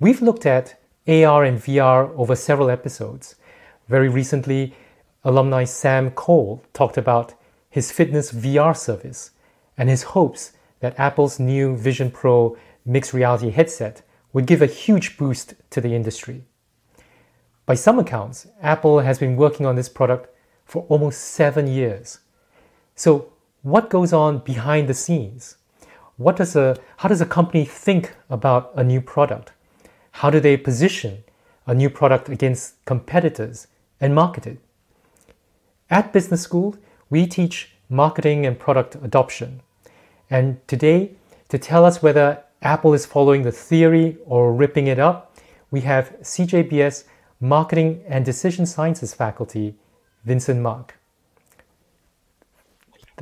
We've looked at AR and VR over several episodes. Very recently, alumni Sam Cole talked about his fitness VR service and his hopes that Apple's new Vision Pro mixed reality headset would give a huge boost to the industry. By some accounts, Apple has been working on this product for almost seven years. So, what goes on behind the scenes? What does a, how does a company think about a new product? How do they position a new product against competitors and market it? At Business School, we teach marketing and product adoption. And today, to tell us whether Apple is following the theory or ripping it up, we have CJBS Marketing and Decision Sciences faculty, Vincent Mak.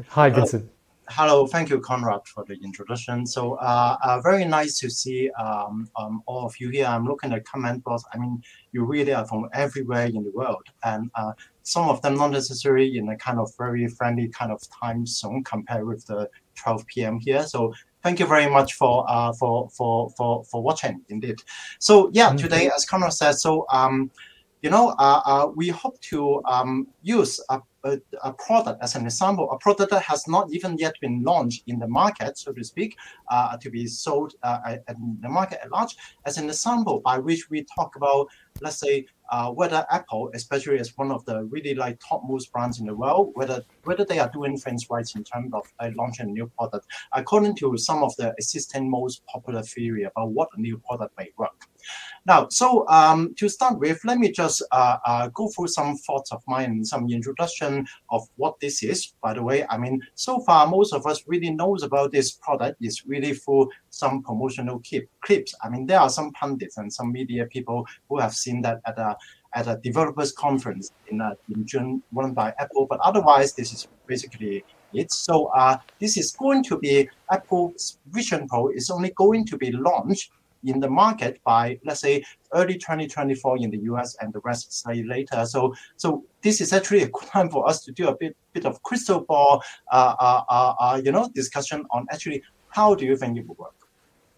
Hi, Vincent. Hello, thank you, Conrad, for the introduction. So, uh, uh, very nice to see um, um, all of you here. I'm looking at comment box. I mean, you really are from everywhere in the world, and uh, some of them not necessarily in a kind of very friendly kind of time zone compared with the 12 p.m. here. So thank you very much for uh, for for for for watching indeed. So yeah, mm-hmm. today as Conrad said, so um, you know, uh, uh, we hope to um, use a, a, a, product as an example, a product that has not even yet been launched in the market, so to speak, uh, to be sold uh, in the market at large, as an example by which we talk about, let's say, uh, whether Apple, especially as one of the really like topmost brands in the world, whether whether they are doing things right in terms of uh, launching a new product, according to some of the existing most popular theory about what a new product may work. Now, so um, to start with, let me just uh, uh, go through some thoughts of mine, some introduction of what this is. By the way, I mean, so far, most of us really knows about this product is really through some promotional clip, clips. I mean, there are some pundits and some media people who have seen that at a at a developers conference in, uh, in June run by Apple, but otherwise, this is basically it. So uh, this is going to be Apple's Vision Pro is only going to be launched in the market by let's say early 2024 in the US and the rest slightly later. So so this is actually a good time for us to do a bit bit of crystal ball uh, uh, uh, uh, you know discussion on actually how do you think it will work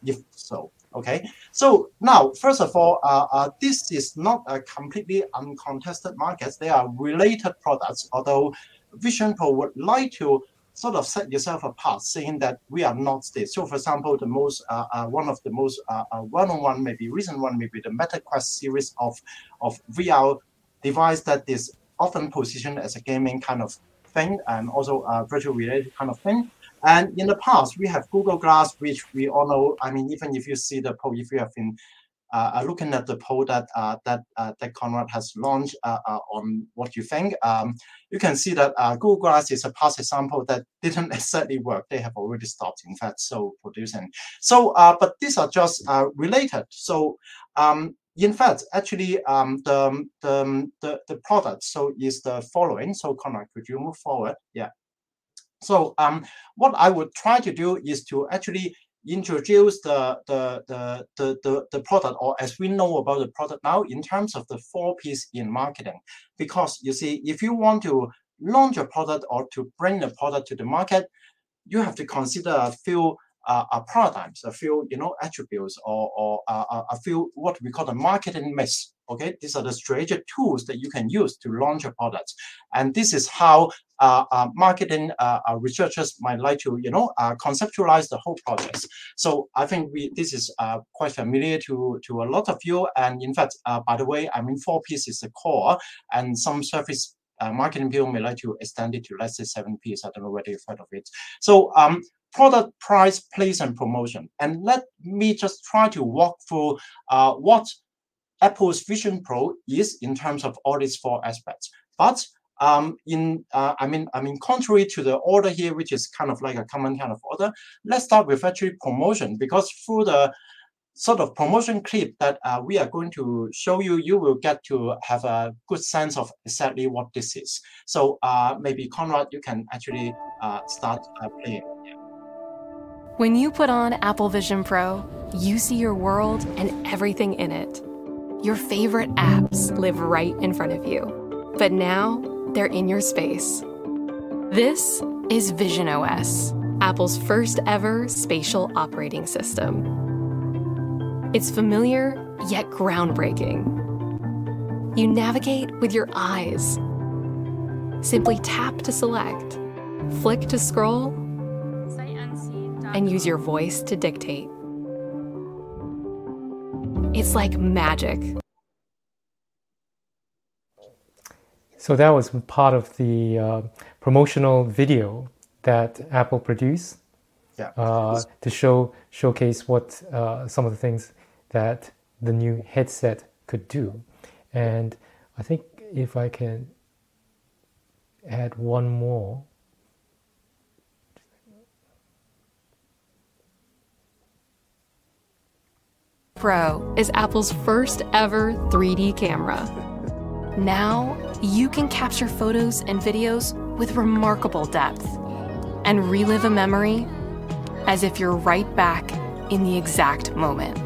if so. Okay, so now first of all, uh, uh, this is not a completely uncontested market. They are related products, although Vision Pro would like to sort of set yourself apart, saying that we are not this. So, for example, the most uh, uh, one of the most uh, uh one-on-one, maybe recent one, maybe the MetaQuest series of of VR device that is often positioned as a gaming kind of thing and also a virtual reality kind of thing. And in the past, we have Google Glass, which we all know. I mean, even if you see the poll, if you have been uh, uh, looking at the poll that uh, that that Conrad has launched on what you think, um, you can see that Google Glass is a past example that didn't exactly work. They have already stopped, in fact, so producing. So, but these are just related. So. Um, in fact, actually, um, the, the, the, the product so is the following. So, Conrad, could you move forward? Yeah. So, um, what I would try to do is to actually introduce the, the, the, the, the, product or as we know about the product now in terms of the four P's in marketing. Because you see, if you want to launch a product or to bring the product to the market, you have to consider a few uh, uh, paradigms, a few you know attributes, or, or uh, uh a few what we call the marketing mix. Okay, these are the strategic tools that you can use to launch a product, and this is how uh, uh, marketing uh, uh researchers might like to, you know, uh, conceptualize the whole process. So I think we this is uh, quite familiar to to a lot of you. And in fact, by the way, I mean four P's is the core, and some surface marketing people may like to extend it to let's say seven P's. I don't know whether you've heard of it. So um, product, price, place, and promotion. And let me just try to walk through what Apple's Vision Pro is in terms of all these four aspects. But um, in uh, I mean I mean contrary to the order here, which is kind of like a common kind of order, let's start with actually promotion because through the sort of promotion clip that uh, we are going to show you, you will get to have a good sense of exactly what this is. So uh, maybe Conrad, you can actually uh, start uh, playing. When you put on Apple Vision Pro, you see your world and everything in it. Your favorite apps live right in front of you. But now, they're in your space. This is Vision OS, Apple's first ever spatial operating system. It's familiar yet groundbreaking. You navigate with your eyes. Simply tap to select, flick to scroll, and use your voice to dictate. It's like magic. So that was part of the uh, promotional video that Apple produced Yeah. uh, to show showcase what uh, some of the things that the new headset could do. And I think if I can add one more. Pro is Apple's first ever 3D camera. Now, you can capture photos and videos with remarkable depth and relive a memory as if you're right back in the exact moment.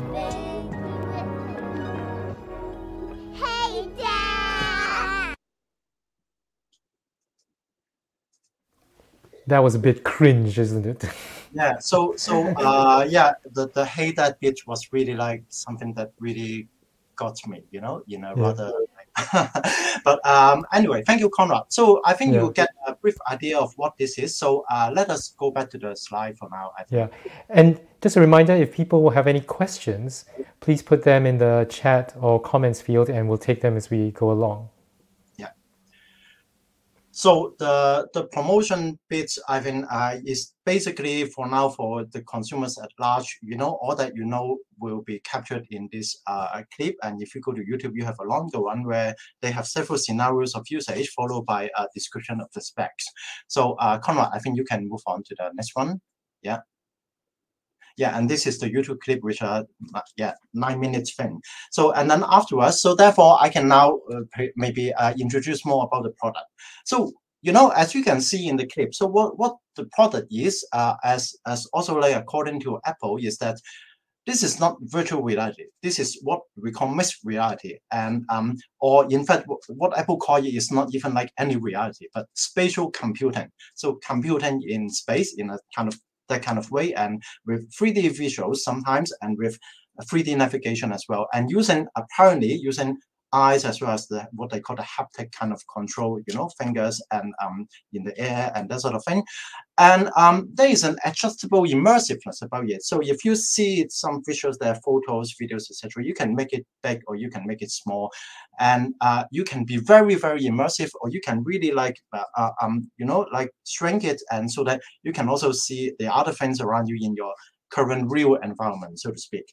Hey, Dad! That was a bit cringe, isn't it? Yeah. So so uh yeah, the the hey dad bit was really like something that really got me, you know, you know Yeah. rather. but um anyway, thank you, Conrad. So I think Yeah. you get a brief idea of what this is. So uh let us go back to the slide for now. I think. Yeah. And just a reminder if people will have any questions, please put them in the chat or comments field and we'll take them as we go along. So the the promotion bit, I think, uh, is basically for now for the consumers at large. You know, all that you know will be captured in this uh, clip. And if you go to YouTube, you have a longer one where they have several scenarios of usage followed by a description of the specs. So uh, Conrad, I think you can move on to the next one. Yeah. Yeah, and this is the YouTube clip, which are uh, yeah nine minutes thing. So and then afterwards, so therefore I can now uh, maybe uh, introduce more about the product. So you know, as you can see in the clip, so what what the product is, uh, as as also like according to Apple, is that this is not virtual reality. This is what we call mixed reality, and um, or in fact, what, Apple call it is not even like any reality, but spatial computing. So computing in space in a kind of that kind of way, and with 3D visuals sometimes, and with 3D navigation as well, and using apparently using eyes as well as the what they call the haptic kind of control, you know, fingers and um in the air and that sort of thing. And um there is an adjustable immersiveness about it. So if you see some visuals, there are photos, videos, etc., you can make it big or you can make it small, and uh, you can be very very immersive or you can really like uh, uh, um you know like shrink it and so that you can also see the other things around you in your current real environment, so to speak.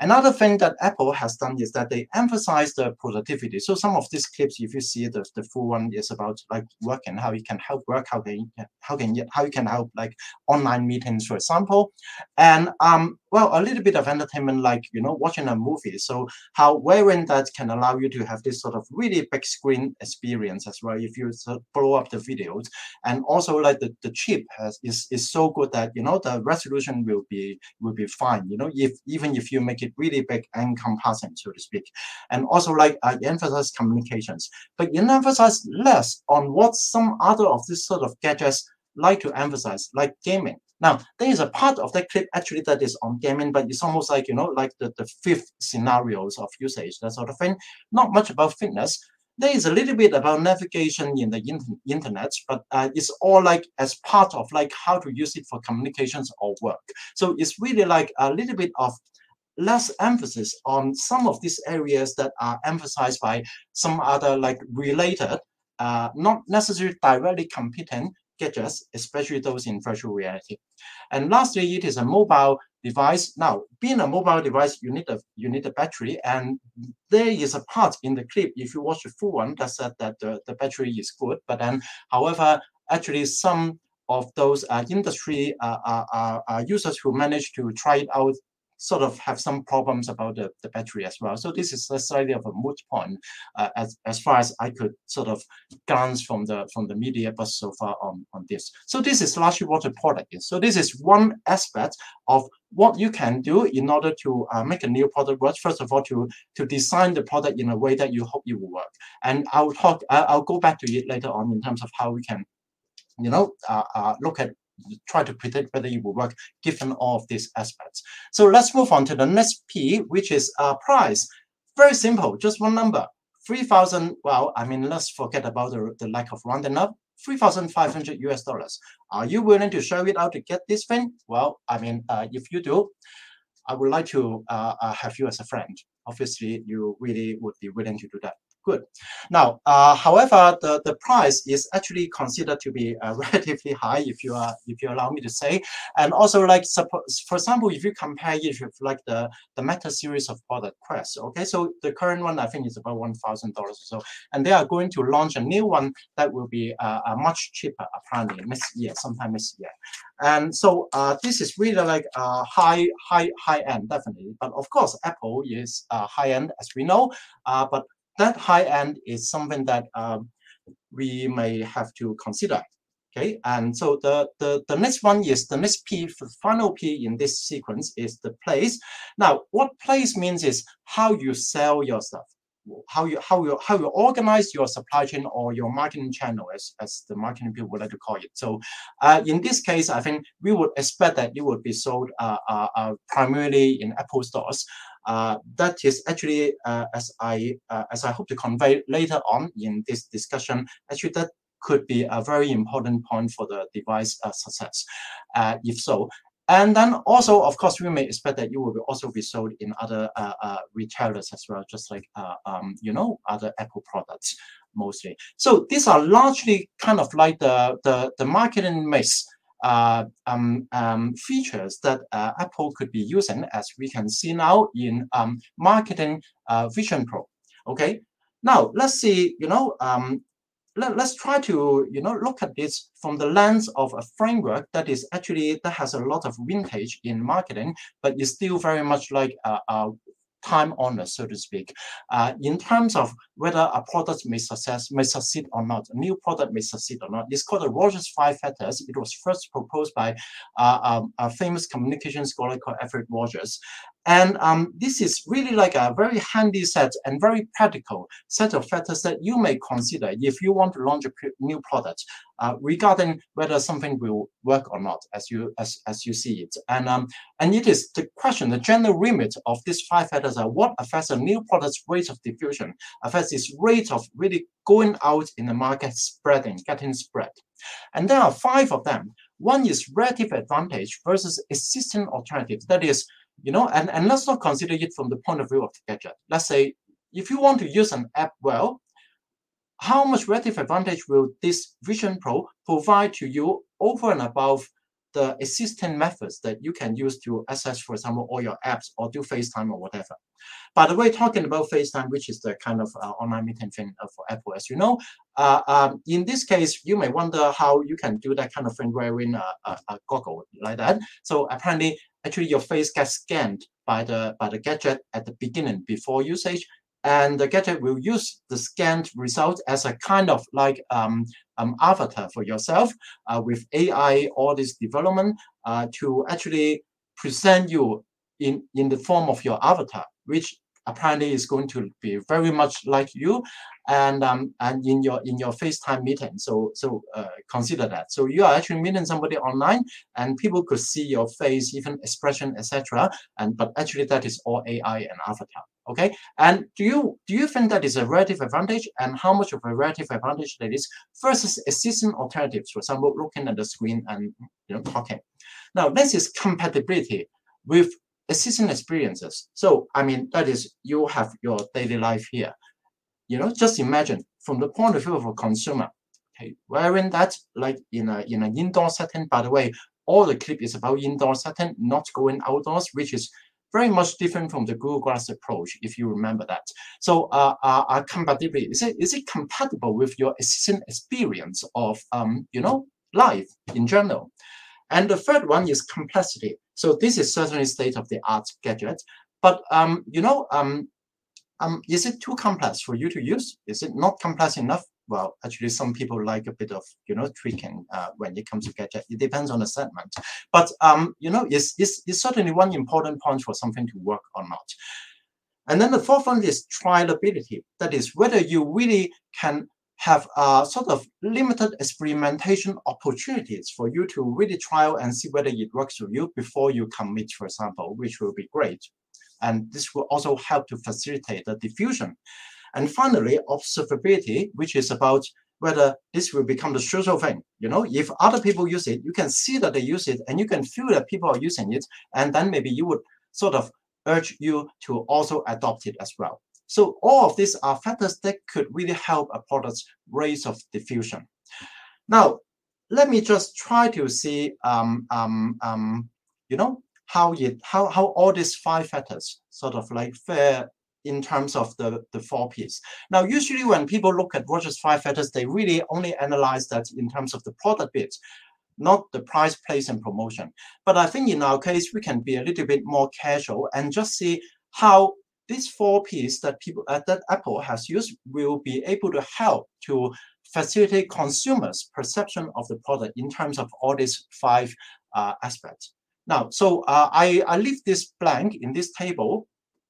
Another thing that Apple has done is that they emphasize the productivity. So some of these clips, if you see the, the full one, is about like work and how you can help work, how can how can how you can help like online meetings, for example, and um well a little bit of entertainment like you know watching a movie. So how wearing that can allow you to have this sort of really big screen experience as well if you blow up the videos, and also like the, the chip has is is so good that you know the resolution will be will be fine. You know if even if you make it really big and encompassing, so to speak. And also like I emphasize communications, but you emphasize less on what some other of this sort of gadgets like to emphasize, like gaming. Now, there is a part of that clip actually that is on gaming, but it's almost like, you know, like the, the fifth scenarios of usage, that sort of thing. Not much about fitness. There is a little bit about navigation in the inter- internet, but uh, it's all like as part of like how to use it for communications or work. So it's really like a little bit of less emphasis on some of these areas that are emphasized by some other like related, uh, not necessarily directly competing gadgets, especially those in virtual reality. And lastly, it is a mobile device. Now, being a mobile device, you need a you need a battery, and there is a part in the clip. If you watch the full one, that said that the, the battery is good. But then, however, actually some of those uh, industry uh, uh, uh, uh, users who managed to try it out sort of have some problems about the, the battery as well. So this is a slightly of a moot point uh, as, as far as I could sort of glance from the from the media buzz so far on, on this. So this is largely what the product is. So this is one aspect of what you can do in order to uh, make a new product work. First of all, to to design the product in a way that you hope it will work. And I'll talk. I'll go back to it later on in terms of how we can, you know, uh, uh, look at try to predict whether it will work given all of these aspects. So let's move on to the next P, which is uh, price. Very simple, just one number. 3,000, well, I mean, let's forget about the, the lack of rounding up. 3,500 US dollars. Are you willing to share it out to get this thing? Well, I mean, uh, if you do, I would like to uh, uh, have you as a friend. Obviously, you really would be willing to do that good. Now, uh, however, the, the price is actually considered to be uh, relatively high, if you are if you allow me to say. And also, like suppose, for example, if you compare it with like the the Meta series of product Quest, okay, so the current one I think is about one thousand dollars or so, and they are going to launch a new one that will be uh, uh much cheaper apparently next year, sometime next year. And so uh, this is really like uh, high high high end definitely, but of course Apple is uh, high end as we know, uh, but that high end is something that um, we may have to consider. Okay, and so the, the, the next one is the next P, the final P in this sequence is the place. Now, what place means is how you sell your stuff, how you how you how you organize your supply chain or your marketing channel, as, as the marketing people would like to call it. So, uh, in this case, I think we would expect that it would be sold uh, uh, uh primarily in Apple stores. Uh, that is actually, uh, as I uh, as I hope to convey later on in this discussion, actually that could be a very important point for the device uh, success, uh, if so. And then also, of course, we may expect that you will also be sold in other retailers as well, just like um, you know other Apple products mostly. So these are largely kind of like the the, the marketing mix uh, um, um, features that uh, Apple could be using, as we can see now in um, Marketing uh, Vision Pro. Okay, now let's see. You know, um, let, us try to you know look at this from the lens of a framework that is actually that has a lot of vintage in marketing, but is still very much like a, a time honored, so to speak, uh, in terms of whether a product may success may succeed or not, a new product may succeed or not. It's called the Rogers Five Factors. It was first proposed by uh, um, a famous communication scholar called Everett Rogers, and um, this is really like a very handy set and very practical set of factors that you may consider if you want to launch a new product uh, regarding whether something will work or not as you as, as you see it. And um, and it is the question, the general remit of these five factors are what affects a new product's rate of diffusion, affects its rate of really going out in the market, spreading, getting spread. And there are five of them. One is relative advantage versus existing alternatives. That is, you know, and, and let's not consider it from the point of view of the gadget. Let's say if you want to use an app well, how much relative advantage will this Vision Pro provide to you over and above the existing methods that you can use to access, for example, all your apps or do FaceTime or whatever. By the way, talking about FaceTime, which is the kind of uh, online meeting thing for Apple, as you know, uh, um, in this case, you may wonder how you can do that kind of thing wearing a, a, a goggle like that. So apparently, actually, your face gets scanned by the by the gadget at the beginning before usage, and the gadget will use the scanned result as a kind of like um, um, avatar for yourself uh, with AI, all this development uh, to actually present you in, in the form of your avatar, which apparently is going to be very much like you and um, and in your in your FaceTime meeting. So so uh, consider that. So you are actually meeting somebody online, and people could see your face, even expression, etc. And but actually that is all AI and avatar. Okay. And do you do you think that is a relative advantage, and how much of a relative advantage that is versus existing alternatives? For example, looking at the screen and you know talking. Now this is compatibility with existing experiences. So I mean that is you have your daily life here you know, just imagine from the point of view of a consumer, okay, wearing that like in a in an indoor setting. By the way, all the clip is about indoor setting, not going outdoors, which is very much different from the Google Glass approach, if you remember that. So, uh, uh, uh compatibility is it is it compatible with your existing experience of um, you know, life in general? And the third one is complexity. So this is certainly state of the art gadget, but um, you know, um, um, is it too complex for you to use? Is it not complex enough? Well, actually, some people like a bit of you know tweaking uh, when it comes to gadget. It depends on the segment, but um, you know, it's, it's, it's certainly one important point for something to work or not. And then the fourth one is trialability. That is whether you really can have uh, sort of limited experimentation opportunities for you to really trial and see whether it works for you before you commit, for example, which will be great. And this will also help to facilitate the diffusion. And finally, observability, which is about whether this will become the social thing. You know, if other people use it, you can see that they use it and you can feel that people are using it. And then maybe you would sort of urge you to also adopt it as well. So all of these are factors that could really help a product's rate of diffusion. Now, let me just try to see, um, um, um, you know, how it how how all these five factors sort of like fare in terms of the the four P's. Now, usually when people look at Rogers five factors, they really only analyze that in terms of the product bit, not the price, place, and promotion. But I think in our case, we can be a little bit more casual and just see how these four P's that people uh, that Apple has used will be able to help to facilitate consumers' perception of the product in terms of all these five uh, aspects. Now, so uh, I, I leave this blank in this table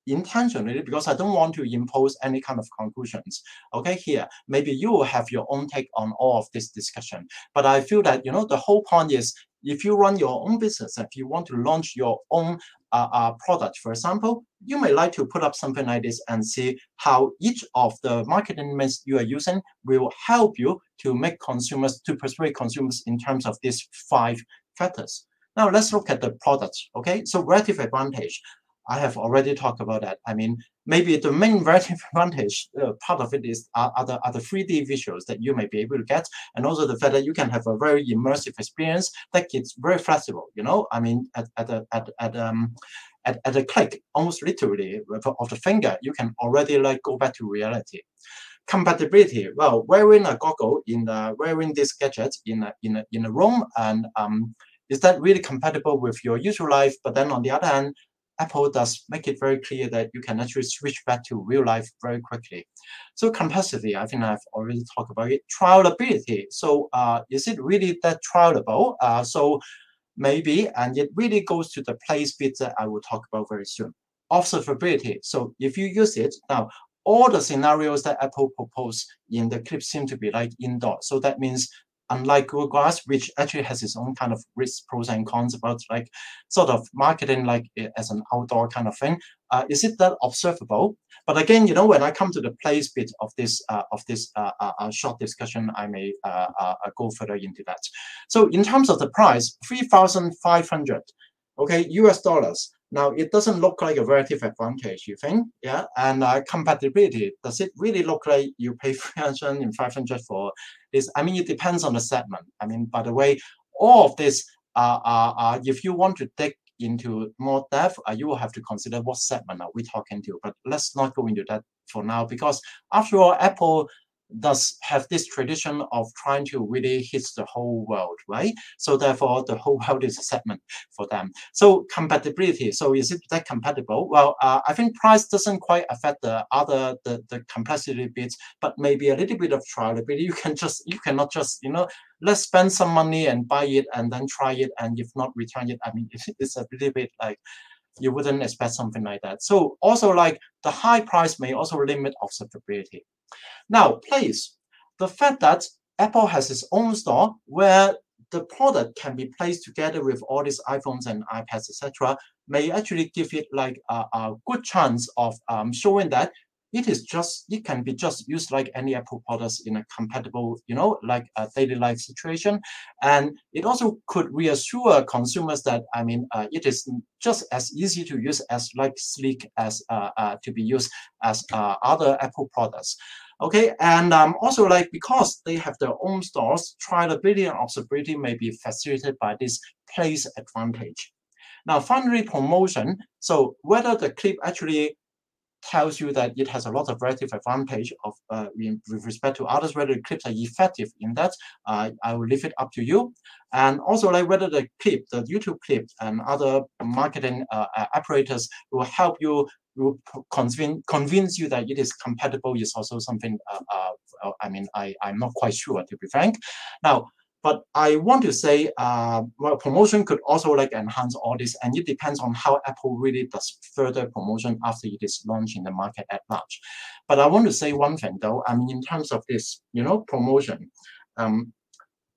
intentionally because I don't want to impose any kind of conclusions. Okay, here, maybe you will have your own take on all of this discussion. But I feel that, you know, the whole point is if you run your own business, if you want to launch your own uh, uh, product, for example, you may like to put up something like this and see how each of the marketing means you are using will help you to make consumers, to persuade consumers in terms of these five factors. Now let's look at the products. Okay, so relative advantage. I have already talked about that. I mean, maybe the main relative advantage uh, part of it is are, are, the, are the 3D visuals that you may be able to get, and also the fact that you can have a very immersive experience that gets very flexible. You know, I mean, at at a, at at um at, at a click, almost literally of the finger, you can already like go back to reality. Compatibility. Well, wearing a goggle in the wearing this gadget in a, in a, in a room and um, is that really compatible with your usual life? But then on the other hand, Apple does make it very clear that you can actually switch back to real life very quickly. So complexity, I think I've already talked about it. Trialability. So uh, is it really that trialable? Uh, so maybe, and it really goes to the place bit that I will talk about very soon. Observability. So if you use it now, all the scenarios that Apple proposed in the clip seem to be like indoor. So that means unlike Google Glass, which actually has its own kind of risk pros and cons about like sort of marketing like as an outdoor kind of thing. Uh, is it that observable? But again, you know, when I come to the place bit of this uh, of this uh, uh, uh short discussion, I may uh, go further into that. So in terms of the price, three thousand five hundred, okay, US dollars. Now, it doesn't look like a relative advantage, you think? Yeah. And compatibility, does it really look like you pay 300 and 500 for this? I mean, it depends on the segment. I mean, by the way, all of this, uh, uh, uh, if you want to dig into more depth, uh, you will have to consider what segment are we talking to. But let's not go into that for now, because after all, Apple does have this tradition of trying to really hit the whole world, right? So therefore, the whole world is a segment for them. So compatibility. So is it that compatible? Well, uh, I think price doesn't quite affect the other the, the complexity bits, but maybe a little bit of trialability. You can just you cannot just you know let's spend some money and buy it and then try it and if not return it. I mean, it's a little bit like you wouldn't expect something like that. So also like the high price may also limit observability. Now, place. The fact that Apple has its own store where the product can be placed together with all these iPhones and iPads, etc., may actually give it like a, a good chance of um, showing that it is just it can be just used like any apple products in a compatible you know like a daily life situation. And it also could reassure consumers that i mean uh, it is just as easy to use as like sleek as uh, uh, to be used as uh, other apple products. Okay and um, also like because they have their own stores trialability and observability may be facilitated by this place advantage. Now finally promotion. So whether the clip actually tells you that it has a lot of relative advantage of uh, in, with respect to others, whether the clips are effective in that, uh, I will leave it up to you. And also like whether the clip, the YouTube clip and other marketing uh, apparatus will help you will convince convince you that it is compatible is also something uh, uh, I mean I, I'm not quite sure to be frank. Now but I want to say, uh, well, promotion could also like enhance all this, and it depends on how Apple really does further promotion after it is launched in the market at large. But I want to say one thing though. I mean, in terms of this, you know, promotion, um,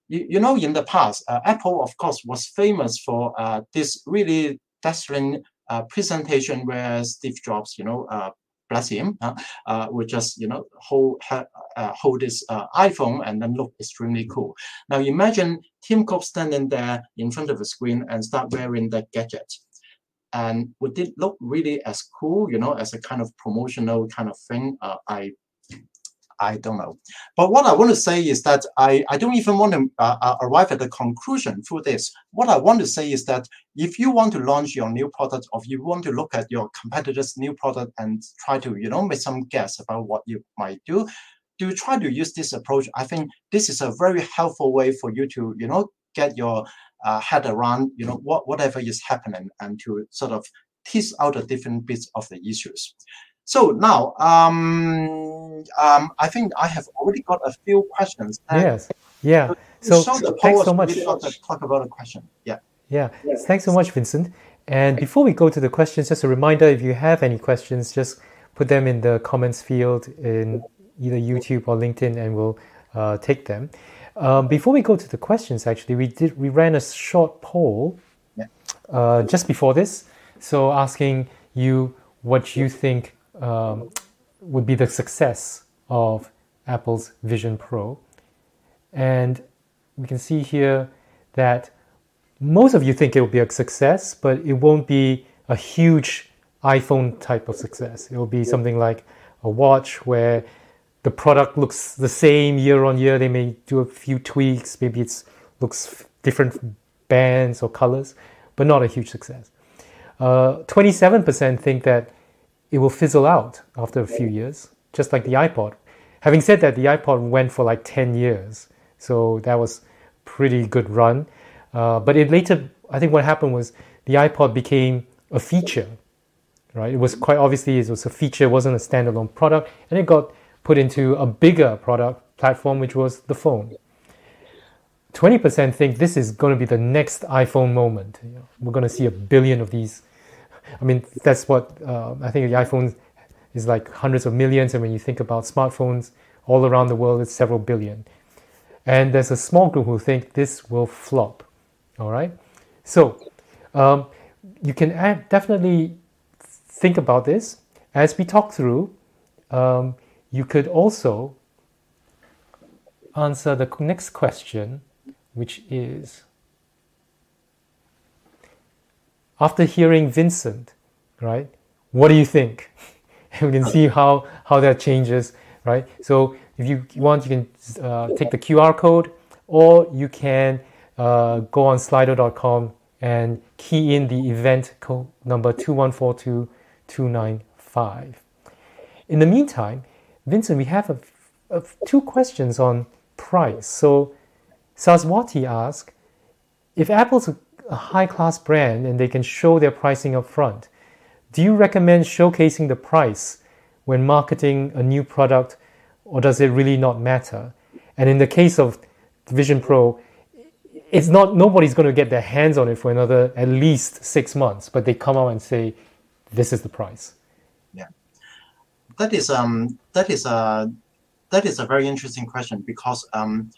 you, you know, in the past, uh, Apple, of course, was famous for uh, this really dazzling uh, presentation where Steve Jobs, you know, uh, bless him, uh, uh, would just you know hold uh, hold this uh, iPhone and then look extremely cool. Now imagine Tim Cook standing there in front of a screen and start wearing that gadget. And would it look really as cool, you know, as a kind of promotional kind of thing? Uh, I I don't know. But what I want to say is that I, I don't even want to uh, uh, arrive at a conclusion through this. What I want to say is that if you want to launch your new product or if you want to look at your competitor's new product and try to, you know, make some guess about what you might do, do try to use this approach. I think this is a very helpful way for you to, you know, get your uh, head around, you know, what whatever is happening and to sort of tease out the different bits of the issues. So now, um, um, I think I have already got a few questions. yes. Yeah. So, thanks so much. talk about a question. Yeah. Yeah. Yes. Thanks so much, Vincent. And before we go to the questions, just a reminder: if you have any questions, just put them in the comments field in either YouTube or LinkedIn, and we'll uh, take them. Um, before we go to the questions, actually, we did we ran a short poll uh, just before this, so asking you what you think um, would be the success of Apple's Vision Pro. And we can see here that most of you think it will be a success, but it won't be a huge iPhone type of success. It will be something like a watch where the product looks the same year on year. They may do a few tweaks, maybe it looks different bands or colors, but not a huge success. Uh, 27% think that it will fizzle out after a few years, just like the iPod. Having said that, the iPod went for like 10 years, so that was pretty good run. Uh, but it later, I think what happened was the iPod became a feature, right? It was quite obviously it was a feature, it wasn't a standalone product, and it got put into a bigger product platform, which was the phone. 20% think this is going to be the next iPhone moment. We're going to see a billion of these I mean, that's what uh, I think the iPhone is like hundreds of millions. And when you think about smartphones all around the world, it's several billion. And there's a small group who think this will flop. All right. So um, you can definitely think about this as we talk through. Um, you could also answer the next question, which is after hearing Vincent, right? What do you think? we can see how how that changes, right? So if you want, you can uh, take the QR code, or you can uh, go on Slido.com and key in the event code number 2142295. In the meantime, Vincent, we have a, a, two questions on price. So Saswati asked, if Apple's a high class brand and they can show their pricing up front. Do you recommend showcasing the price when marketing a new product, or does it really not matter? And in the case of Vision Pro, it's not nobody's going to get their hands on it for another at least six months, but they come out and say, "This is the price." Yeah, that is um that is a that is a very interesting question because um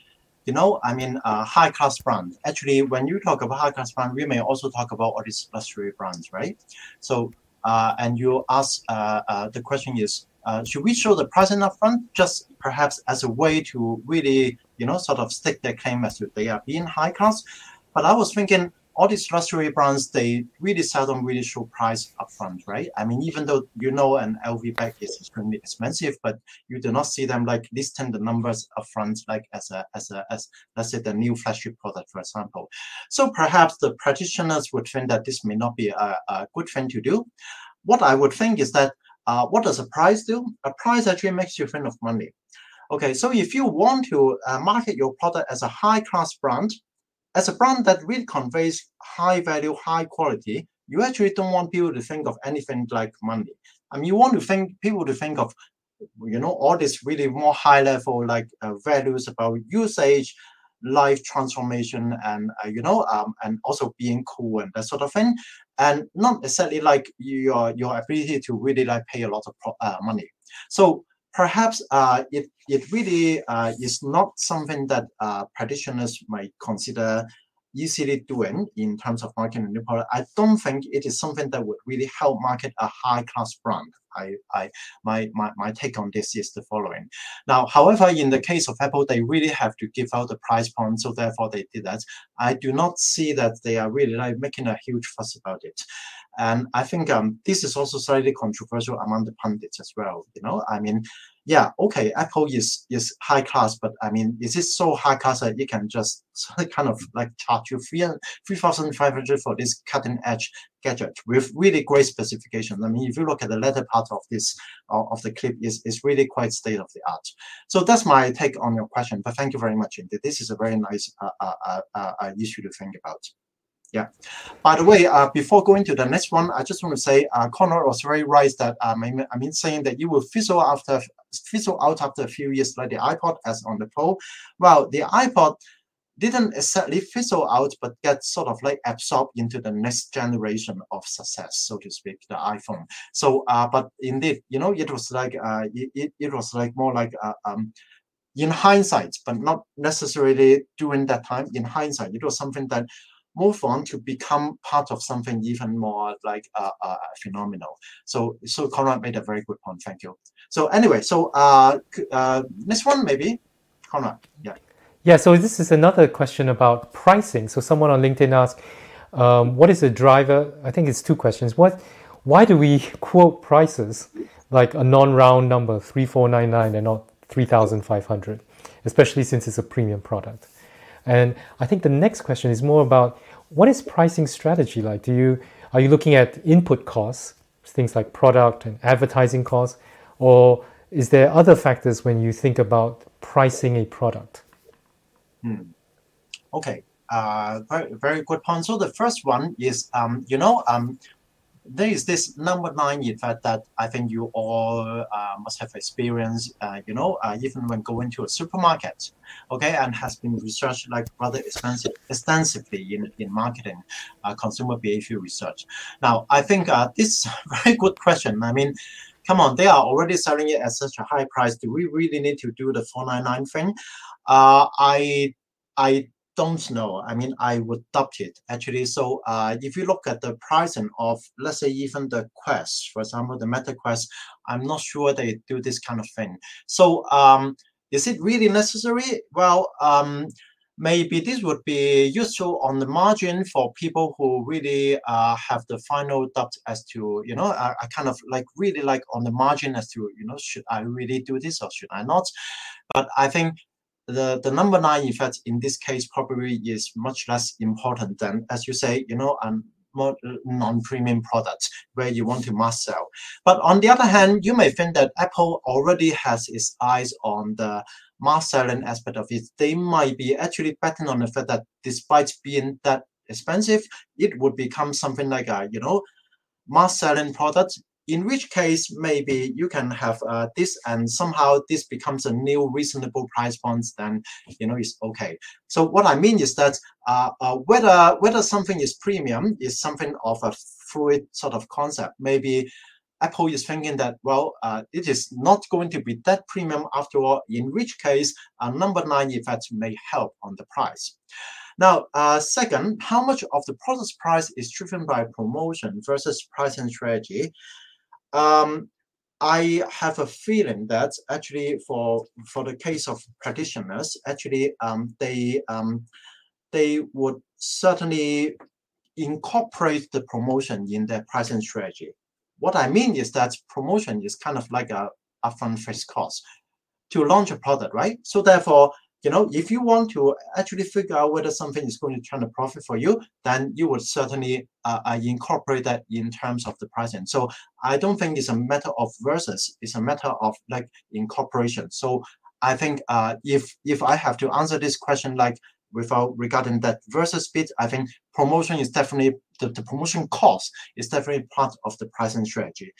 you know, I mean, uh, high class brand. Actually, when you talk about high class brand, we may also talk about all these luxury brands, right? So, uh, and you ask, uh, uh the question is, uh, should we show the pricing up front, just perhaps as a way to really, you know, sort of stick their claim as if they are being high class? But I was thinking, all these luxury brands, they really seldom really show price upfront, right? I mean, even though you know an LV bag is extremely expensive, but you do not see them like listing the numbers upfront, like as a as a as let's say the new flagship product, for example. So perhaps the practitioners would think that this may not be a, a good thing to do. What I would think is that uh, what does a price do? A price actually makes you think of money. Okay, so if you want to uh, market your product as a high class brand, as a brand that really conveys high value, high quality, you actually don't want people to think of anything like money. I mean, you want to think people to think of, you know, all this really more high level like uh, values about usage, life transformation and uh, you know um, and also being cool and that sort of thing and not necessarily like your your ability to really like pay a lot of uh, money so perhaps uh, it it really uh, is not something that uh, practitioners might consider easily doing in terms of marketing a new product. I don't think it is something that would really help market a high class brand. I, I, my, my, my take on this is the following. Now, however, in the case of Apple, they really have to give out the price point, so therefore they did that. I do not see that they are really like making a huge fuss about it. And I think um, this is also slightly controversial among the pundits as well. You know, I mean, yeah, okay, Apple is is high class, but I mean, is it so high class that you can just kind of like charge you three three thousand five hundred for this cutting edge gadget with really great specifications? I mean, if you look at the latter part of this uh, of the clip, is is really quite state of the art. So that's my take on your question. But thank you very much indeed. This is a very nice uh, uh, uh, uh, issue to think about. Yeah. By the way, uh, before going to the next one, I just want to say uh, was very right that um, I mean saying that you will fizzle after fizzle out after a few years like the iPod as on the poll. Well, the iPod didn't exactly fizzle out, but get sort of like absorbed into the next generation of success, so to speak, the iPhone. So, uh, but indeed, you know, it was like uh, it, it was like more like uh, um, in hindsight, but not necessarily during that time. In hindsight, it was something that move on to become part of something even more like uh, uh, phenomenal. So, so Conrad made a very good point. Thank you. So anyway, so uh, uh, one maybe, Conrad. Yeah. Yeah. So this is another question about pricing. So someone on LinkedIn asked, um, "What is the driver?" I think it's two questions. What, why do we quote prices like a non-round number, three four nine nine, and not three thousand five hundred, especially since it's a premium product? And I think the next question is more about what is pricing strategy like? Do you are you looking at input costs, things like product and advertising costs, or is there other factors when you think about pricing a product? Hmm. Okay, uh, very very good point. So the first one is, um, you know, um, there is this number nine effect that I think you all uh, must have experienced, uh, you know, uh, even when going to a supermarket, okay, and has been researched like rather expensive, extensively in, in marketing, uh, consumer behavior research. Now, I think uh, this is a very good question. I mean, come on, they are already selling it at such a high price. Do we really need to do the 499 thing? Uh, I I don't know. I mean, I would doubt it actually. So uh, if you look at the pricing of, let's say, even the Quest, for example, the Meta Quest, I'm not sure they do this kind of thing. So um, is it really necessary? Well, um, maybe this would be useful on the margin for people who really uh, have the final doubt as to, you know, I, I kind of like really like on the margin as to, you know, should I really do this or should I not? But I think the, the number nine effect in this case probably is much less important than, as you say, you know, more non-premium products where you want to mass sell. But on the other hand, you may think that Apple already has its eyes on the mass selling aspect of it. They might be actually betting on the fact that despite being that expensive, it would become something like a, you know, mass selling product in which case maybe you can have uh, this and somehow this becomes a new reasonable price point then you know it's okay. So what i mean is that uh, uh, whether whether something is premium is something of a fluid sort of concept. Maybe apple is thinking that well uh, it is not going to be that premium after all in which case a number nine effect may help on the price. Now, uh, second, how much of the product's price is driven by promotion versus pricing strategy? Um, I have a feeling that actually for for the case of practitioners, actually um, they um, they would certainly incorporate the promotion in their pricing strategy. What I mean is that promotion is kind of like a upfront fixed cost to launch a product, right? So therefore, you know, if you want to actually figure out whether something is going to turn a profit for you, then you would certainly uh, uh, incorporate that in terms of the pricing. So I don't think it's a matter of versus; it's a matter of like incorporation. So I think uh, if if I have to answer this question like without regarding that versus bit, I think promotion is definitely the, the promotion cost is definitely part of the pricing strategy.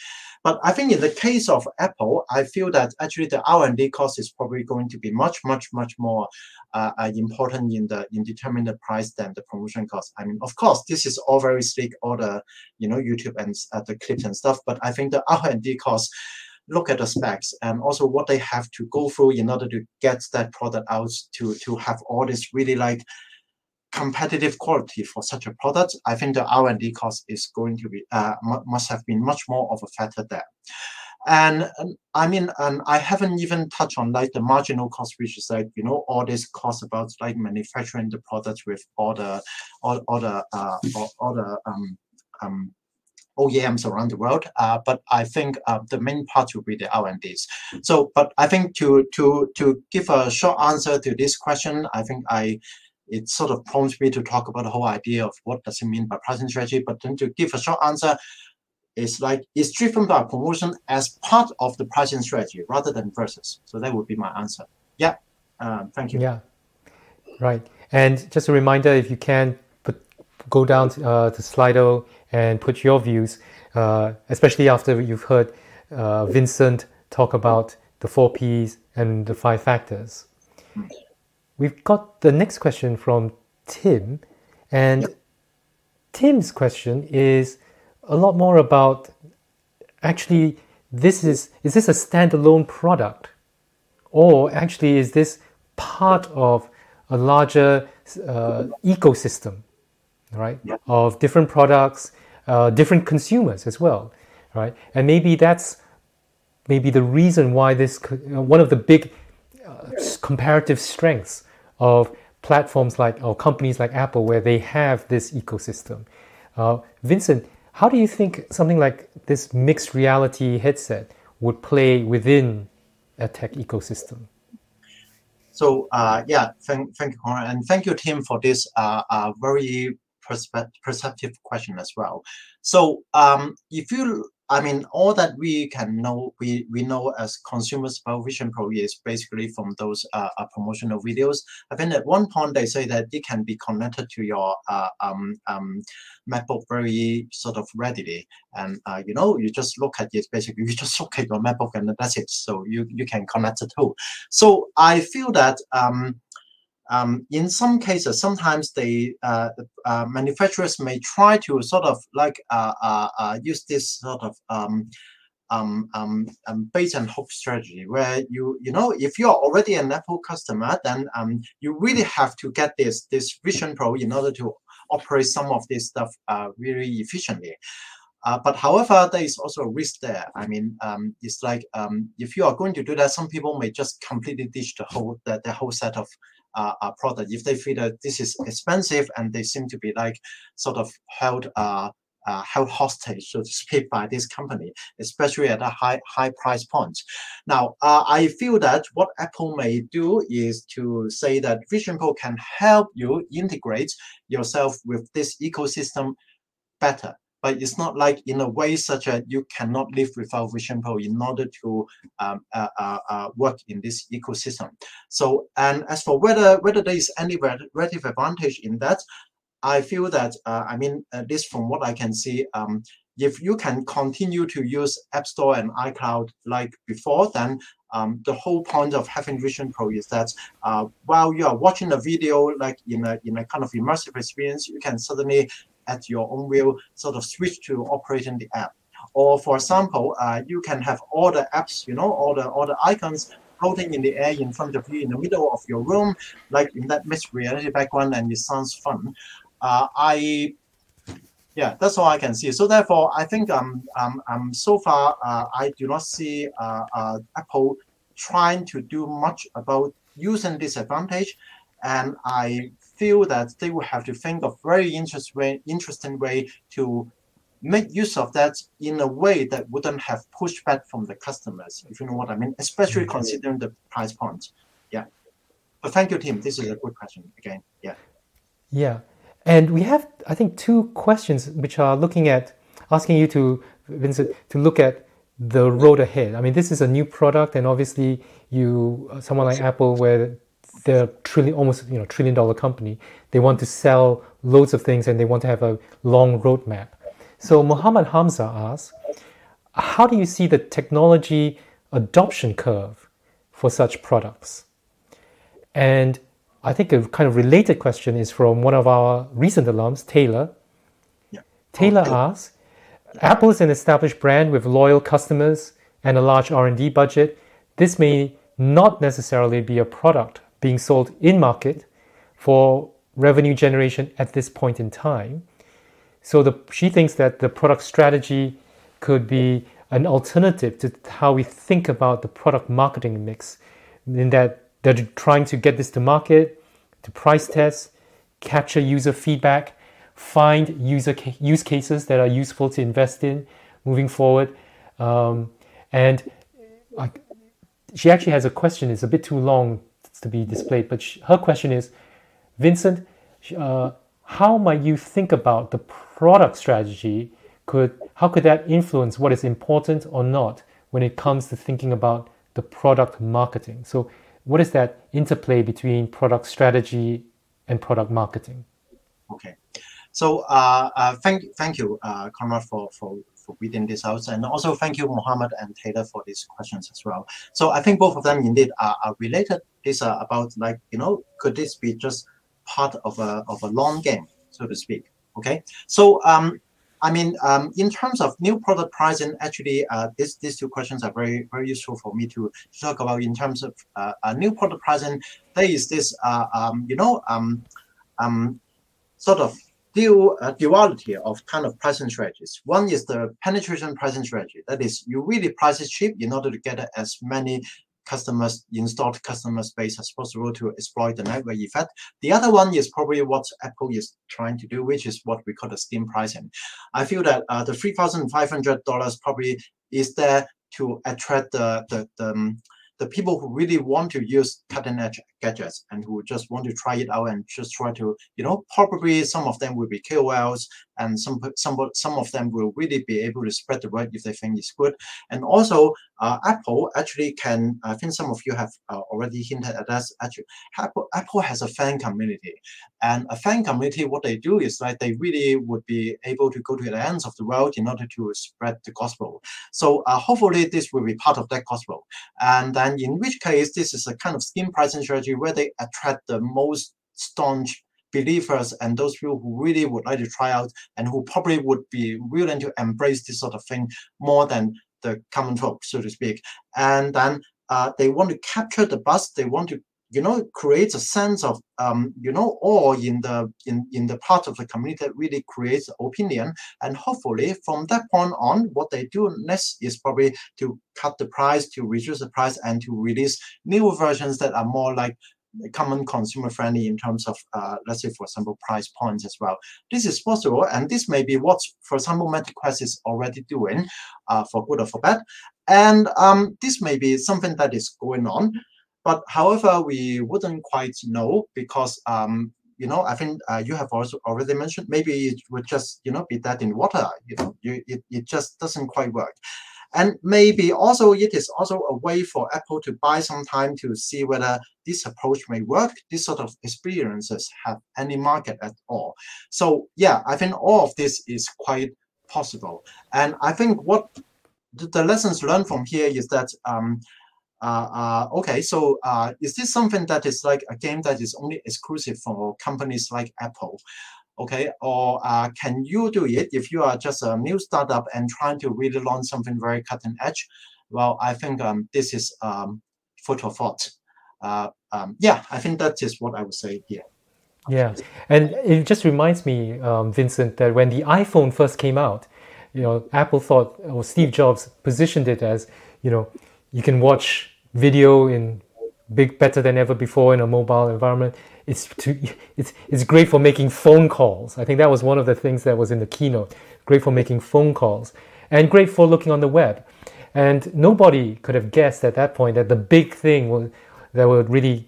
But I think in the case of Apple, I feel that actually the R&D cost is probably going to be much, much, much more uh, uh, important in the in determining the price than the promotion cost. I mean, of course, this is all very slick, all the you know YouTube and uh, the clips and stuff. But I think the R&D cost look at the specs and also what they have to go through in order to get that product out to to have all this really like competitive quality for such a product, I think the R&D cost is going to be uh, must have been much more of a factor there. And, and I mean, and I haven't even touched on like the marginal cost, which is like you know all this cost about like manufacturing the product with all the all, all the uh, all, all the um, um, OEMs around the world. Uh, but I think uh, the main part will be the R&Ds. So, but I think to to to give a short answer to this question, I think I it sort of prompts me to talk about the whole idea of what does it mean by pricing strategy. But then to give a short answer, it's like it's driven by promotion as part of the pricing strategy rather than versus. So that would be my answer. Yeah. Um, thank you. Yeah. Right. And just a reminder, if you can put go down to, uh, to Slido and put your views, uh, especially after you've heard uh, Vincent talk about the four P's and the five factors. We've got the next question from Tim, and Tim's question is a lot more about actually this is is this a standalone product? Or actually is this part of a larger uh, ecosystem right of different products uh, different consumers as well right? And maybe that's maybe the reason why this uh, one of the big uh, comparative strengths of platforms like or companies like Apple where they have this ecosystem. Uh, Vincent, how do you think something like this mixed reality headset would play within a tech ecosystem? So uh, yeah, thank, thank you, Conrad, and thank you, Tim, for this uh, uh, very perceptive question as well. So um, if you I mean, all that we can know, we, we know as consumers about Vision Pro is basically from those uh, uh, promotional videos. I think at one point they say that it can be connected to your uh, um, um, MacBook very sort of readily. And, uh, you know, you just look at it, basically, you just look at your MacBook and that's it. So you, you can connect it too. So I feel that um, um, in some cases, sometimes they uh, uh, manufacturers may try to sort of like uh, uh, uh use this sort of um, um, um, um, bait and hook strategy, where you you know if you're already an Apple customer, then um, you really have to get this this Vision Pro in order to operate some of this stuff uh, really efficiently. Uh, but however, there is also a risk there. I mean, um, it's like um, if you are going to do that, some people may just completely ditch the whole the, the whole set of uh, product if they feel that this is expensive and they seem to be like sort of held uh, uh, held hostage, so to speak, by this company, especially at a high high price point. Now, uh, I feel that what Apple may do is to say that Vision Pro can help you integrate yourself with this ecosystem better but it's not like in a way such that you cannot live without Vision Pro in order to um, uh, uh, uh, work in this ecosystem. So, and as for whether whether there is any relative advantage in that, I feel that uh, I mean, at least from what I can see, um, if you can continue to use App Store and iCloud like before, then um, the whole point of having Vision Pro is that uh, while you are watching a video like in a in a kind of immersive experience, you can suddenly at your own will sort of switch to operating the app. Or for example, uh, you can have all the apps, you know, all the all the icons floating in the air in front of you in the middle of your room, like in that mixed reality background, and it sounds fun. Uh, I yeah, that's all I can see. So therefore, I think um, um, um so far uh, I do not see uh, uh, Apple trying to do much about using this advantage, and I feel that they will have to think of very interesting way, interesting way to make use of that in a way that wouldn't have pushback from the customers, if you know what I mean, especially mm-hmm. considering the price point. Yeah. But thank you, Tim. This is a good question again. Yeah. Yeah. And we have, I think, two questions which are looking at asking you to, Vincent, to look at the road ahead. I mean, this is a new product, and obviously, you, someone like Apple, where they're trillion almost you know trillion dollar company they want to sell loads of things and they want to have a long roadmap. So Muhammad Hamza asks, how do you see the technology adoption curve for such products? And I think a kind of related question is from one of our recent alums, Taylor. Yeah. Taylor oh, Okay. asks, Apple is an established brand with loyal customers and a large R&D budget. This may not necessarily be a product being sold in market for revenue generation at this point in time. So the, she thinks that the product strategy could be an alternative to how we think about the product marketing mix, in that they're trying to get this to market, to price test, capture user feedback, find user ca- use cases that are useful to invest in moving forward, um, and like she actually has a question. It's a bit too long to be displayed, but she, her question is, Vincent, uh, how might you think about the product strategy? Could how could that influence what is important or not when it comes to thinking about the product marketing? So, what is that interplay between product strategy and product marketing? Okay. So uh, uh, thank thank you, uh, Conrad, for, for for reading this out, and also thank you, Mohammed and Taylor, for these questions as well. So I think both of them indeed are, are related. These are about like you know, could this be just part of a of a long game, so to speak? Okay. So um, I mean, um, in terms of new product pricing, actually, uh, this, these two questions are very, very useful for me to, talk about. In terms of uh, uh, new product pricing, there is this, uh, um, you know, um, um, sort of dual uh, duality of kind of pricing strategies. One is the penetration pricing strategy. That is, you really price it cheap in order to get as many customers, installed customer space as possible to exploit the network effect. The other one is probably what Apple is trying to do, which is what we call the skim pricing. I feel that uh, the three thousand five hundred dollars probably is there to attract the the, the um, the people who really want to use cutting edge gadgets and who just want to try it out and just try to, you know, probably some of them will be KOLs and some some some of them will really be able to spread the word if they think it's good. And also, uh, Apple actually can. I think some of you have uh, already hinted at that. Actually, Apple Apple has a fan community, and a fan community. What they do is like they really would be able to go to the ends of the world in order to spread the gospel. So uh, hopefully, this will be part of that gospel. And then, in which case, this is a kind of skim pricing strategy where they attract the most staunch believers and those people who really would like to try out and who probably would be willing to embrace this sort of thing more than the common folk, so to speak. And then uh, they want to capture the buzz. They want to, you know, creates a sense of, um, you know, awe in the in in the part of the community that really creates opinion. And hopefully, from that point on, what they do next is probably to cut the price, to reduce the price, and to release new versions that are more like common consumer friendly in terms of uh, let's say for example price points as well. This is possible and this may be what for example MetaQuest is already doing uh, for good or for bad. And um, this may be something that is going on but however we wouldn't quite know because um, you know i think uh, you have also already mentioned maybe it would just you know be that in water you know you, it, it just doesn't quite work and maybe also it is also a way for Apple to buy some time to see whether this approach may work. This sort of experiences have any market at all. So yeah, I think all of this is quite possible. And I think what the, the lessons learned from here is that um, uh, uh, okay, so uh, is this something that is like a game that is only exclusive for companies like Apple? okay or uh, can you do it if you are just a new startup and trying to really launch something very cutting edge? Well i think um, this is um, food thought. Uh, um, yeah i think that is what i would say here. Yeah, and it just reminds me, um, Vincent, that when the iPhone first came out, you know, Apple thought, or Steve Jobs positioned it as, you know, you can watch video in big, better than ever before in a mobile environment. It's to, it's it's great for making phone calls. I think that was one of the things that was in the keynote. Great for making phone calls, and great for looking on the web. And nobody could have guessed at that point that the big thing was, that would really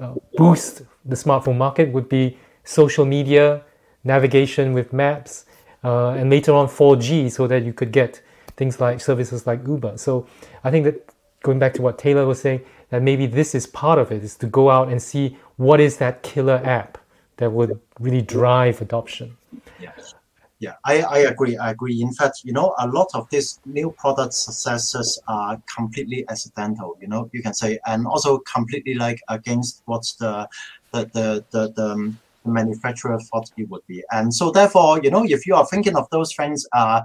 uh, boost the smartphone market would be social media, navigation with maps, uh, and later on 4G, so that you could get things like services like Uber. So I think that going back to what Taylor was saying, that maybe this is part of it, is to go out and see what is that killer app that would really drive adoption. Yeah. Yeah, I, I agree. I agree. In fact, you know, a lot of these new product successes are completely accidental, you know, you can say, and also completely like against what's the the the the, the um, manufacturer thought it would be. And so therefore, you know, if you are thinking of those things, uh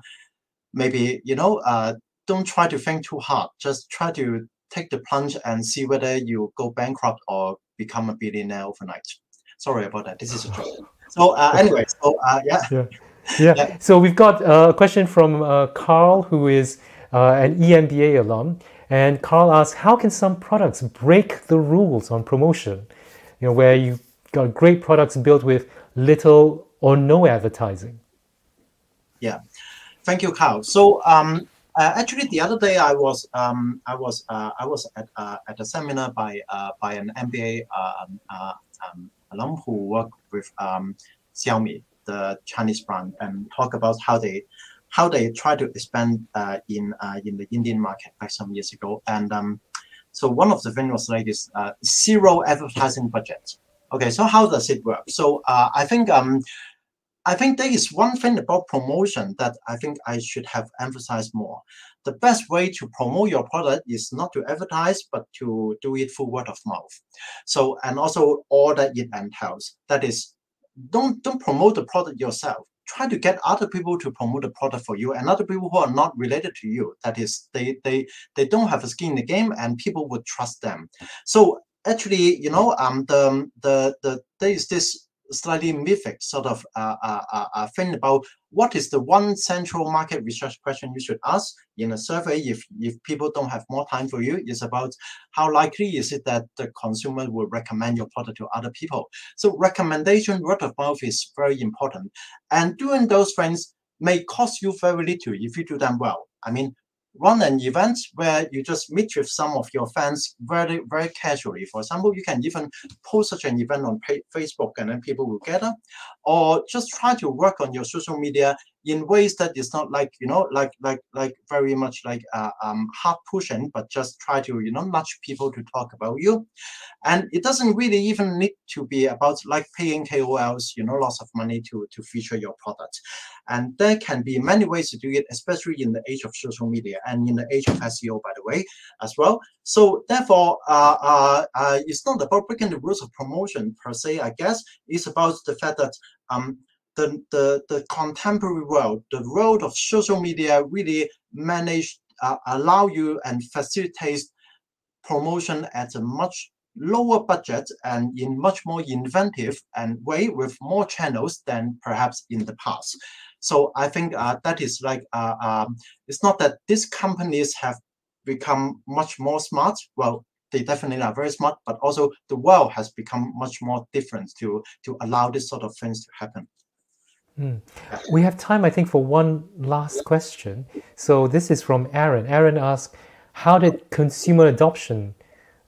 maybe, you know, uh don't try to think too hard. Just try to take the plunge and see whether you go bankrupt or become a billionaire overnight. Sorry about that. This is a joke. So uh, anyway, so uh, yeah. yeah. Yeah. yeah. So we've got a question from uh, Carl, who is uh, an EMBA alum, and Carl asks, "How can some products break the rules on promotion? You know, where you've got great products built with little or no advertising." Yeah. Thank you, Carl. So um, uh, actually, the other day I was um, I was uh, I was at uh, at a seminar by uh, by an MBA um, um, alum who worked with um, Xiaomi the Chinese brand and talk about how they how they try to expand uh, in uh, in the Indian market like some years ago. And um, so one of the things was like this uh, zero advertising budget. Okay, so how does it work? So uh, I think um, I think there is one thing about promotion that I think I should have emphasized more. The best way to promote your product is not to advertise, but to do it through word of mouth. So and also all that it entails. That is don't don't promote the product yourself try to get other people to promote the product for you and other people who are not related to you that is they they they don't have a skin in the game and people would trust them so actually you know um the the the there is this slightly mythic sort of uh, uh, uh, uh, thing about what is the one central market research question you should ask in a survey if, if people don't have more time for you is about how likely is it that the consumer will recommend your product to other people. So recommendation, word of mouth is very important. And doing those things may cost you very little if you do them well. I mean, run an event where you just meet with some of your fans very, very casually. For example, you can even post such an event on Facebook and then people will gather, or just try to work on your social media in ways that is not like you know like like like very much like uh, um hard pushing but just try to you know nudge people to talk about you. And it doesn't really even need to be about like paying kols you know lots of money to to feature your product. And there can be many ways to do it especially in the age of social media and in the age of seo by the way as well. So therefore uh, uh, uh it's not about breaking the rules of promotion per se i guess. It's about the fact that um the, the, the contemporary world, the world of social media really manage, uh, allow you and facilitate promotion at a much lower budget and in much more inventive and way with more channels than perhaps in the past. So I think uh, that is like, uh, um, it's not that these companies have become much more smart. Well, they definitely are very smart, but also the world has become much more different to, to allow this sort of things to happen. Mm. We have time, I think, for one last question. So this is from Aaron. Aaron asks, "How did consumer adoption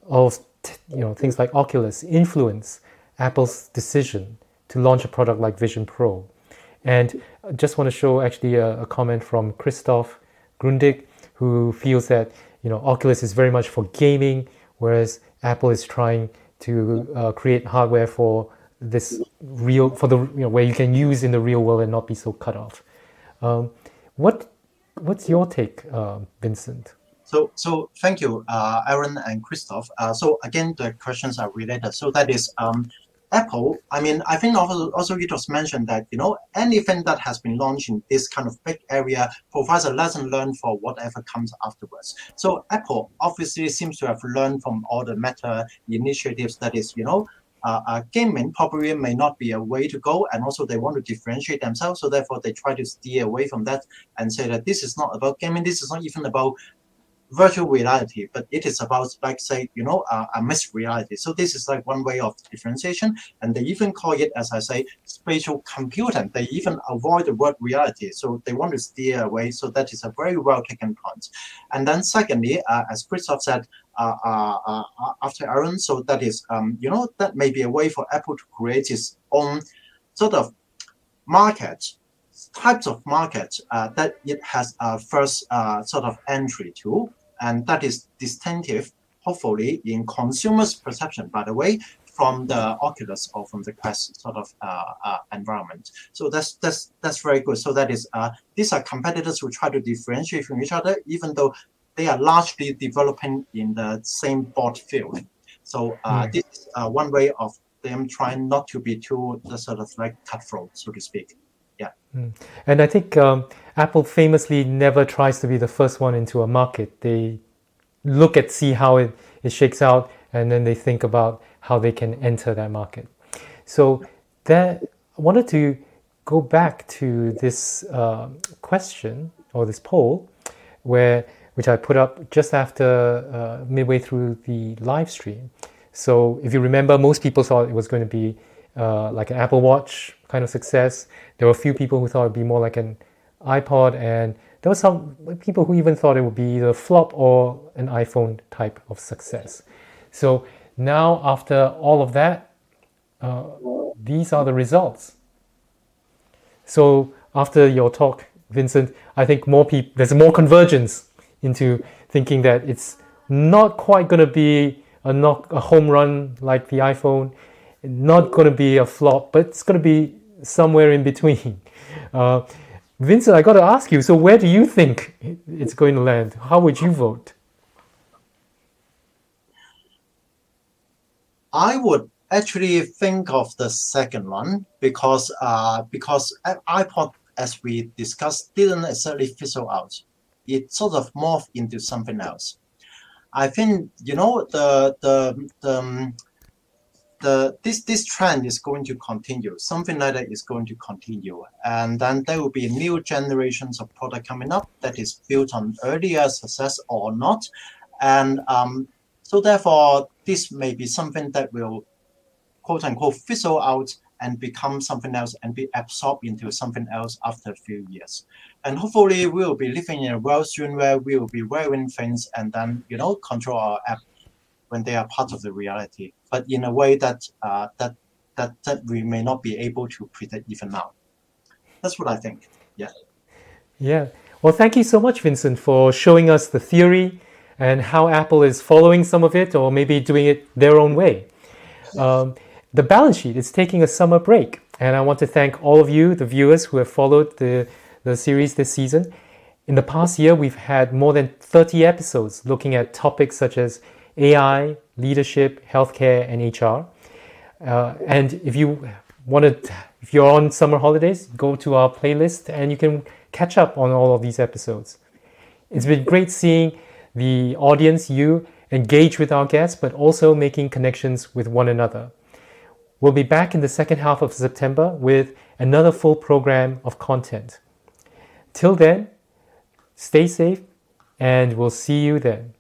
of you know things like Oculus influence Apple's decision to launch a product like Vision Pro?" And I just want to show actually a, a comment from Christoph Grundig, who feels that you know Oculus is very much for gaming, whereas Apple is trying to uh, create hardware for this real for the you know where you can use in the real world and not be so cut off. Um, what what's your take, uh, Vincent? So, so thank you, uh, Aaron and Christoph. Uh, so again, the questions are related. So that is um, Apple. I mean, I think also, also it was mentioned that you know anything that has been launched in this kind of big area provides a lesson learned for whatever comes afterwards. So Apple obviously seems to have learned from all the meta initiatives. That is, you know, uh, uh, gaming probably may not be a way to go, and also they want to differentiate themselves. So therefore, they try to steer away from that and say that this is not about gaming. This is not even about virtual reality, but it is about like say you know uh, a mixed reality. So this is like one way of differentiation, and they even call it, as I say, spatial computing. They even avoid the word reality, so they want to steer away. So that is a very well taken point. And then secondly, uh, as Christoph said, uh, uh, uh, after Aaron. So that is, um, you know, that may be a way for Apple to create its own sort of market, types of market uh, that it has a first uh, sort of entry to, and that is distinctive, hopefully, in consumers' perception. By the way, from the Oculus or from the Quest sort of uh, uh, environment. So that's that's that's very good. So that is uh, these are competitors who try to differentiate from each other, even though they are largely developing in the same board field. So uh, Mm. this is uh, one way of them trying not to be too sort of like cutthroat, so to speak. And I think um, Apple famously never tries to be the first one into a market. They look at see how it, it shakes out, and then they think about how they can enter that market. So that I wanted to go back to this uh, question or this poll, where which I put up just after uh, midway through the live stream. So if you remember, most people thought it was going to be uh, like an Apple Watch kind of success. There were a few people who thought it'd be more like an iPod, and there were some people who even thought it would be either a flop or an iPhone type of success. So now, after all of that, uh, these are the results. So after your talk, Vincent, I think more people there's more convergence into thinking that it's not quite going to be a knock a home run like the iPhone, not going to be a flop, but it's going to be somewhere in between. Uh, Vincent, I got to ask you. So where do you think it's going to land? How would you vote? I would actually think of the second one because uh, because iPod, as we discussed, didn't necessarily fizzle out. It sort of morphed into something else. I think you know the the the, um, the this this trend is going to continue. Something like that is going to continue, and then there will be new generations of product coming up that is built on earlier success or not, and um, so therefore this may be something that will quote unquote fizzle out and become something else and be absorbed into something else after a few years. And hopefully we will be living in a world soon where we will be wearing things and then you know control our app when they are part of the reality, but in a way that uh, that that that we may not be able to predict even now. That's what I think. Yeah. Yeah. Well, thank you so much, Vincent, for showing us the theory and how Apple is following some of it or maybe doing it their own way. Um, the balance sheet is taking a summer break, and I want to thank all of you, the viewers who have followed the, the series this season. In the past year, we've had more than 30 episodes looking at topics such as AI, leadership, healthcare, and HR. Uh, and if you wanted, if you're on summer holidays, go to our playlist and you can catch up on all of these episodes. It's been great seeing the audience, you, engage with our guests, but also making connections with one another. We'll be back in the second half of September with another full program of content. Till then, stay safe and we'll see you then.